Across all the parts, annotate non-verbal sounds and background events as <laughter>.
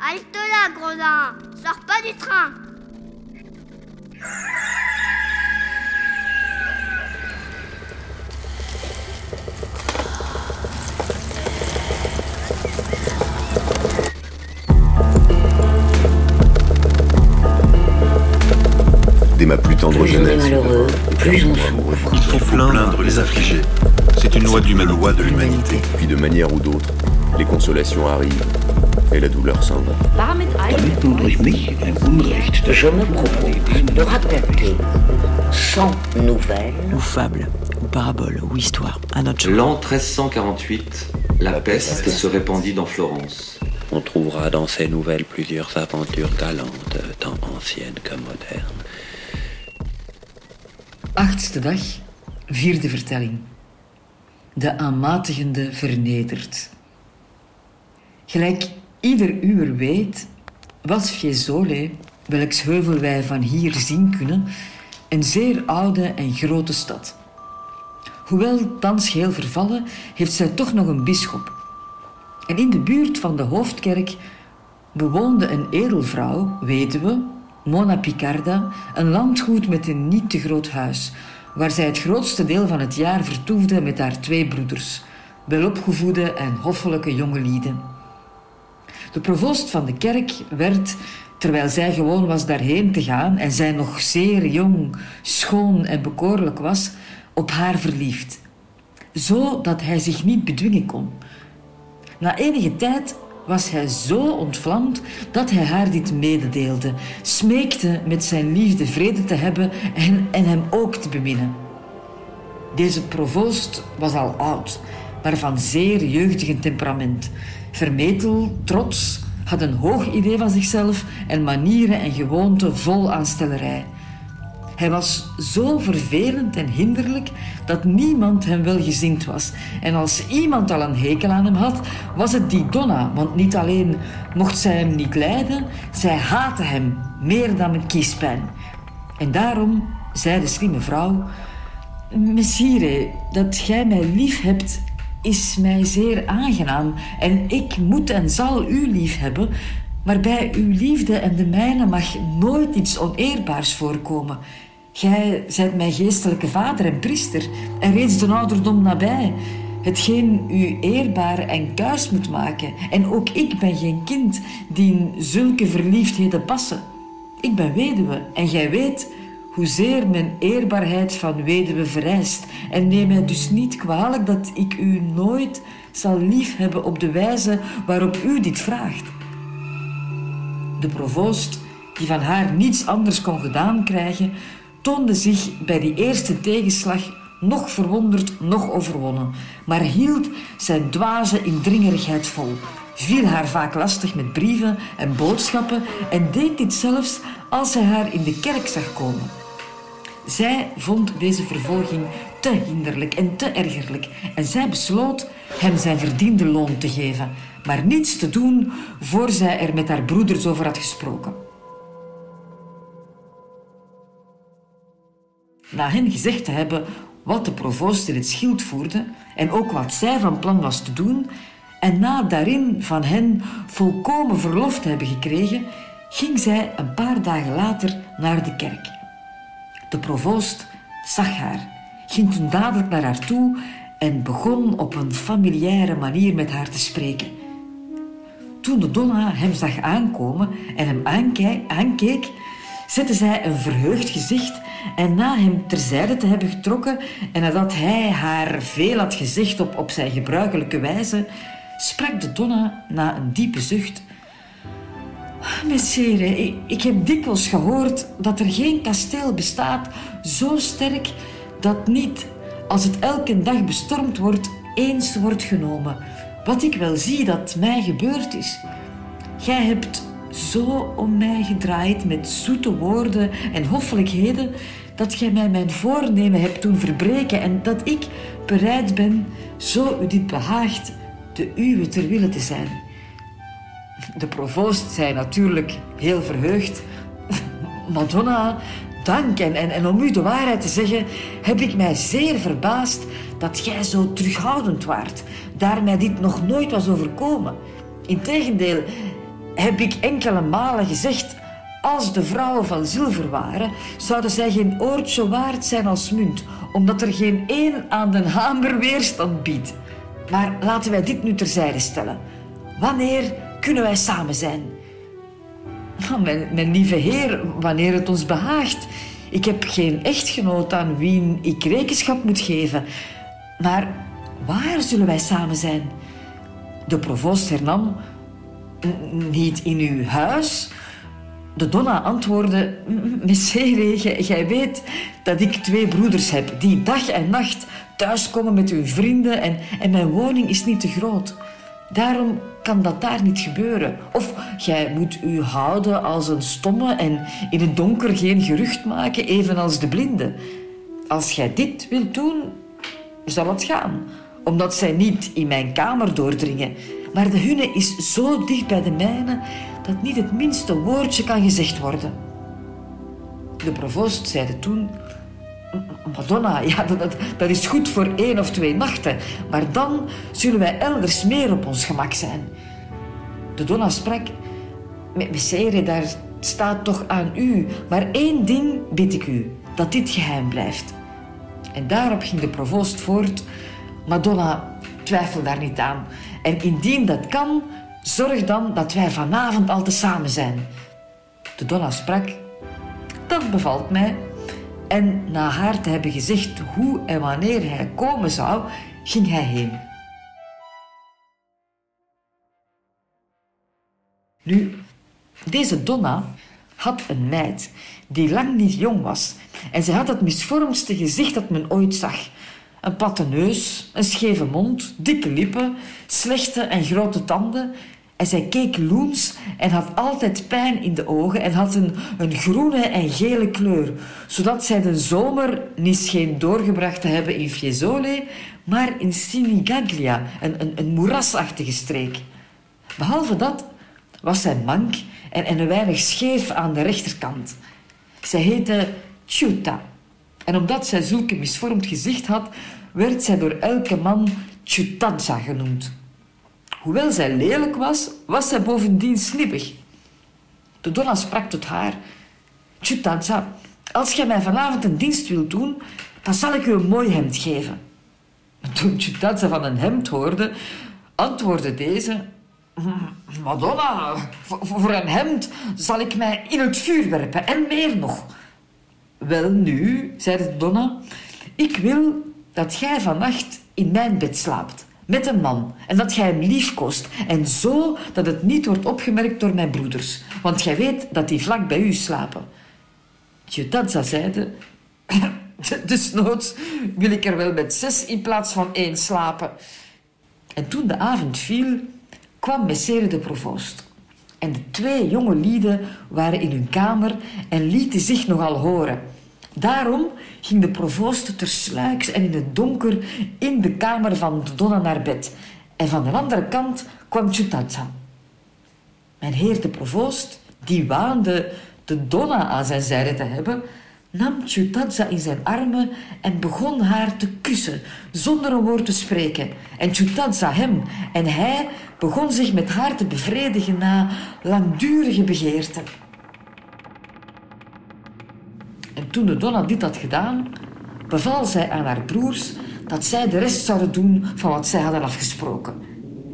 Halte là, Gredin Sors pas du train Dès ma plus tendre Plus on est jeunesse, malheureux, plus on souffre. Il faut plaindre les affligés. C'est une loi loi de l'humanité. puis de manière ou d'autre, les consolations arrivent et la douleur s'en va. Damit durch mich ein Unrecht Je me propose de raconter sans nouvelles ou fable, ou parabole, ou histoire, à notre. L'an 1348, la peste se répandit dans Florence. On trouvera dans ces nouvelles plusieurs aventures galantes, tant anciennes que modernes. Achtste dag, vierde vertelling. De aanmatigende vernedert. Gelijk ieder uwer weet, was Fiesole, welks heuvel wij van hier zien kunnen, een zeer oude en grote stad. Hoewel thans geheel vervallen, heeft zij toch nog een bisschop. En in de buurt van de hoofdkerk bewoonde een edelvrouw, weduwe, Mona Picarda, een landgoed met een niet te groot huis, waar zij het grootste deel van het jaar vertoefde met haar twee broeders, welopgevoede en hoffelijke jonge lieden. De provoost van de kerk werd, terwijl zij gewoon was daarheen te gaan en zij nog zeer jong, schoon en bekoorlijk was, op haar verliefd. Zo dat hij zich niet bedwingen kon. Na enige tijd was hij zo ontvlamd dat hij haar dit mededeelde, smeekte met zijn liefde vrede te hebben en, en hem ook te beminnen. Deze provoost was al oud, maar van zeer jeugdig temperament. Vermetel, trots, had een hoog idee van zichzelf en manieren en gewoonten vol aanstellerij. Hij was zo vervelend en hinderlijk dat niemand hem welgezind was. En als iemand al een hekel aan hem had, was het die Donna. Want niet alleen mocht zij hem niet lijden, zij haatte hem meer dan met kiespijn. En daarom zei de slimme vrouw... Messire, dat gij mij lief hebt, is mij zeer aangenaam. En ik moet en zal u lief hebben... Maar bij uw liefde en de mijne mag nooit iets oneerbaars voorkomen. Gij zijt mijn geestelijke vader en priester en reeds de ouderdom nabij. Hetgeen u eerbaar en kuis moet maken. En ook ik ben geen kind die in zulke verliefdheden passen. Ik ben weduwe en gij weet hoezeer mijn eerbaarheid van weduwe vereist. En neem mij dus niet kwalijk dat ik u nooit zal liefhebben op de wijze waarop u dit vraagt. De provoost, die van haar niets anders kon gedaan krijgen, toonde zich bij die eerste tegenslag nog verwonderd, nog overwonnen, maar hield zijn dwaze indringerigheid vol, viel haar vaak lastig met brieven en boodschappen en deed dit zelfs als hij haar in de kerk zag komen. Zij vond deze vervolging te hinderlijk en te ergerlijk en zij besloot hem zijn verdiende loon te geven, maar niets te doen voor zij er met haar broeders over had gesproken. Na hen gezegd te hebben wat de provoost in het schild voerde en ook wat zij van plan was te doen, en na daarin van hen volkomen verlof te hebben gekregen, ging zij een paar dagen later naar de kerk. De provoost zag haar, ging toen dadelijk naar haar toe en begon op een familiaire manier met haar te spreken. Toen de donna hem zag aankomen en hem aankeek, zette zij een verheugd gezicht en na hem terzijde te hebben getrokken en nadat hij haar veel had gezegd op, op zijn gebruikelijke wijze, sprak de donna na een diepe zucht. Messere, ik, ik heb dikwijls gehoord dat er geen kasteel bestaat zo sterk dat niet, als het elke dag bestormd wordt, eens wordt genomen. Wat ik wel zie dat mij gebeurd is. Gij hebt zo om mij gedraaid met zoete woorden en hoffelijkheden dat gij mij mijn voornemen hebt doen verbreken en dat ik bereid ben, zo u dit behaagt, de uwe ter wille te zijn. De provoost zei natuurlijk heel verheugd: Madonna, dank. En, en, om u de waarheid te zeggen, heb ik mij zeer verbaasd dat gij zo terughoudend waart, daar mij dit nog nooit was overkomen. Integendeel, heb ik enkele malen gezegd... Als de vrouwen van zilver waren, zouden zij geen oortje waard zijn als munt, omdat er geen één aan den hamer weerstand biedt. Maar laten wij dit nu terzijde stellen. Wanneer kunnen wij samen zijn? Oh, mijn, mijn lieve heer, wanneer het ons behaagt. Ik heb geen echtgenoot aan wie ik rekenschap moet geven. Maar waar zullen wij samen zijn? De provoost hernam, niet in uw huis. De donna antwoordde, messere, jij weet dat ik twee broeders heb die dag en nacht thuiskomen met hun vrienden en, en mijn woning is niet te groot. Daarom kan dat daar niet gebeuren. Of jij moet u houden als een stomme en in het donker geen gerucht maken, evenals de blinde. Als jij dit wilt doen, zal het gaan, omdat zij niet in mijn kamer doordringen. Maar de hunne is zo dicht bij de mijne dat niet het minste woordje kan gezegd worden. De provoost zeide toen... Madonna, <laughs> ja, dat, dat is goed voor één of twee nachten, maar dan zullen wij elders meer op ons gemak zijn. De donna sprak... Messere, daar staat toch aan u, maar één ding bid ik u, dat dit geheim blijft. En daarop ging de provoost voort... Madonna, twijfel daar niet aan. En indien dat kan, zorg dan dat wij vanavond al te samen zijn. De donna sprak... Dat bevalt mij. En na haar te hebben gezegd hoe en wanneer hij komen zou, ging hij heen. Nu, deze Donna had een meid die lang niet jong was en ze had het misvormdste gezicht dat men ooit zag. Een platte neus, een scheve mond, dikke lippen, slechte en grote tanden en zij keek loens en had altijd pijn in de ogen en had een, een groene en gele kleur, zodat zij de zomer niet scheen doorgebracht te hebben in Fiesole, maar in Sinigaglia, een, een, een moerasachtige streek. Behalve dat was zij mank en, en een weinig scheef aan de rechterkant. Zij heette Chuta. En omdat zij zulke misvormd gezicht had, werd zij door elke man Chutadza genoemd. Hoewel zij lelijk was, was zij bovendien snippig. De donna sprak tot haar. Chutadza, als jij mij vanavond een dienst wilt doen, dan zal ik u een mooi hemd geven. Toen Chutadza van een hemd hoorde, antwoordde deze... Madonna, voor een hemd zal ik mij in het vuur werpen en meer nog. Wel nu, zei de donna, ik wil dat jij vannacht in mijn bed slaapt met een man en dat jij hem liefkoost en zo dat het niet wordt opgemerkt door mijn broeders, want jij weet dat die vlak bij u slapen. Tjutanza zeide, <coughs> desnoods wil ik er wel met zes in plaats van één slapen. En toen de avond viel, kwam Messere de provoost. En de twee jonge lieden waren in hun kamer en lieten zich nogal horen. Daarom ging de provoost tersluiks en in het donker in de kamer van de Donna naar bed. En van de andere kant kwam Chutanza. Mijn heer de provoost, die waande de Donna aan zijn zijde te hebben, nam Chutanza in zijn armen en begon haar te kussen, zonder een woord te spreken. En Chutanza hem, en hij begon zich met haar te bevredigen na langdurige begeerten. Toen de Donna dit had gedaan, beval zij aan haar broers dat zij de rest zouden doen van wat zij hadden afgesproken.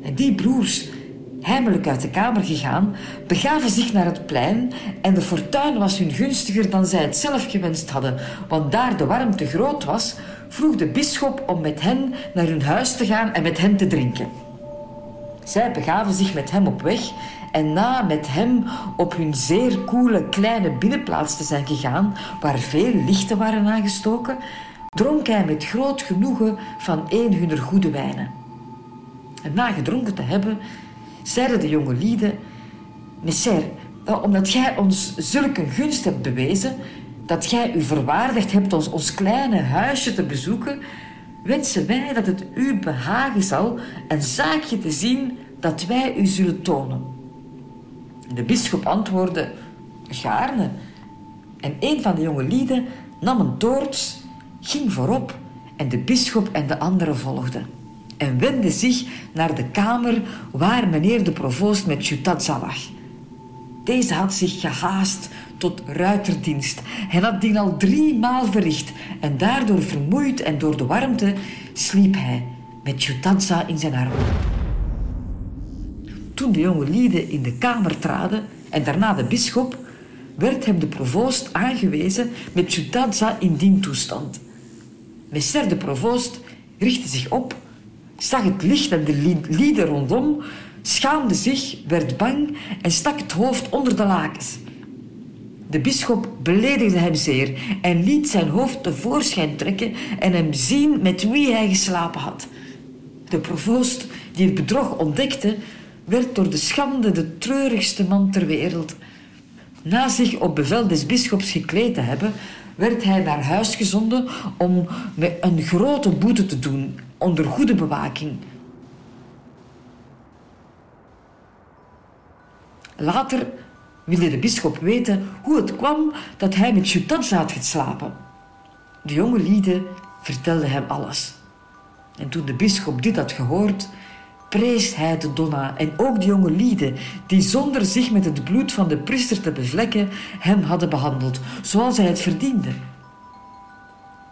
En die broers, heimelijk uit de kamer gegaan, begaven zich naar het plein en de fortuin was hun gunstiger dan zij het zelf gewenst hadden, want daar de warmte groot was, vroeg de bisschop om met hen naar hun huis te gaan en met hen te drinken. Zij begaven zich met hem op weg en na met hem op hun zeer koele kleine binnenplaats te zijn gegaan, waar veel lichten waren aangestoken, dronk hij met groot genoegen van een hunner goede wijnen. En na gedronken te hebben, zeiden de jonge lieden, Messer, omdat jij ons zulke gunst hebt bewezen, dat jij u verwaardigd hebt ons, ons kleine huisje te bezoeken, wensen wij dat het u behagen zal een zaakje te zien dat wij u zullen tonen. De bisschop antwoordde, gaarne. En een van de jonge lieden nam een toorts, ging voorop en de bisschop en de anderen volgden. En wendde zich naar de kamer waar meneer de provoost met Chutadza lag. Deze had zich gehaast tot ruiterdienst. Hij had die al drie maal verricht en daardoor vermoeid en door de warmte sliep hij met Jutanza in zijn armen. Toen de jonge lieden in de kamer traden en daarna de bisschop, werd hem de provoost aangewezen met Jutanza in dien toestand. Messer de provoost richtte zich op, zag het licht en de lieden rondom, schaamde zich, werd bang en stak het hoofd onder de lakens. De bisschop beledigde hem zeer en liet zijn hoofd tevoorschijn trekken en hem zien met wie hij geslapen had. De provoost die het bedrog ontdekte, werd door de schande de treurigste man ter wereld. Na zich op bevel des bisschops gekleed te hebben, werd hij naar huis gezonden om met een grote boete te doen onder goede bewaking. Later wilde de bisschop weten hoe het kwam dat hij met Jutanza had geslapen. De jonge lieden vertelden hem alles. En toen de bisschop dit had gehoord, prees hij de Donna en ook de jonge lieden, die zonder zich met het bloed van de priester te bevlekken, hem hadden behandeld, zoals hij het verdiende.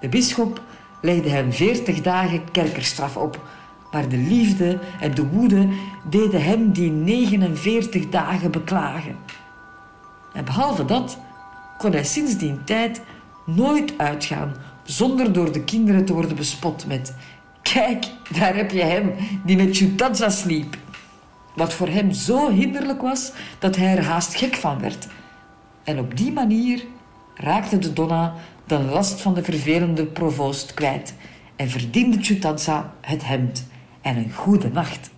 De bisschop legde hem veertig dagen kerkerstraf op, maar de liefde en de woede deden hem die 49 dagen beklagen. En behalve dat kon hij sinds die tijd nooit uitgaan zonder door de kinderen te worden bespot met Kijk, daar heb je hem die met Jutanza sliep. Wat voor hem zo hinderlijk was dat hij er haast gek van werd. En op die manier raakte de Donna de last van de vervelende provoost kwijt en verdiende Jutanza het hemd en een goede nacht.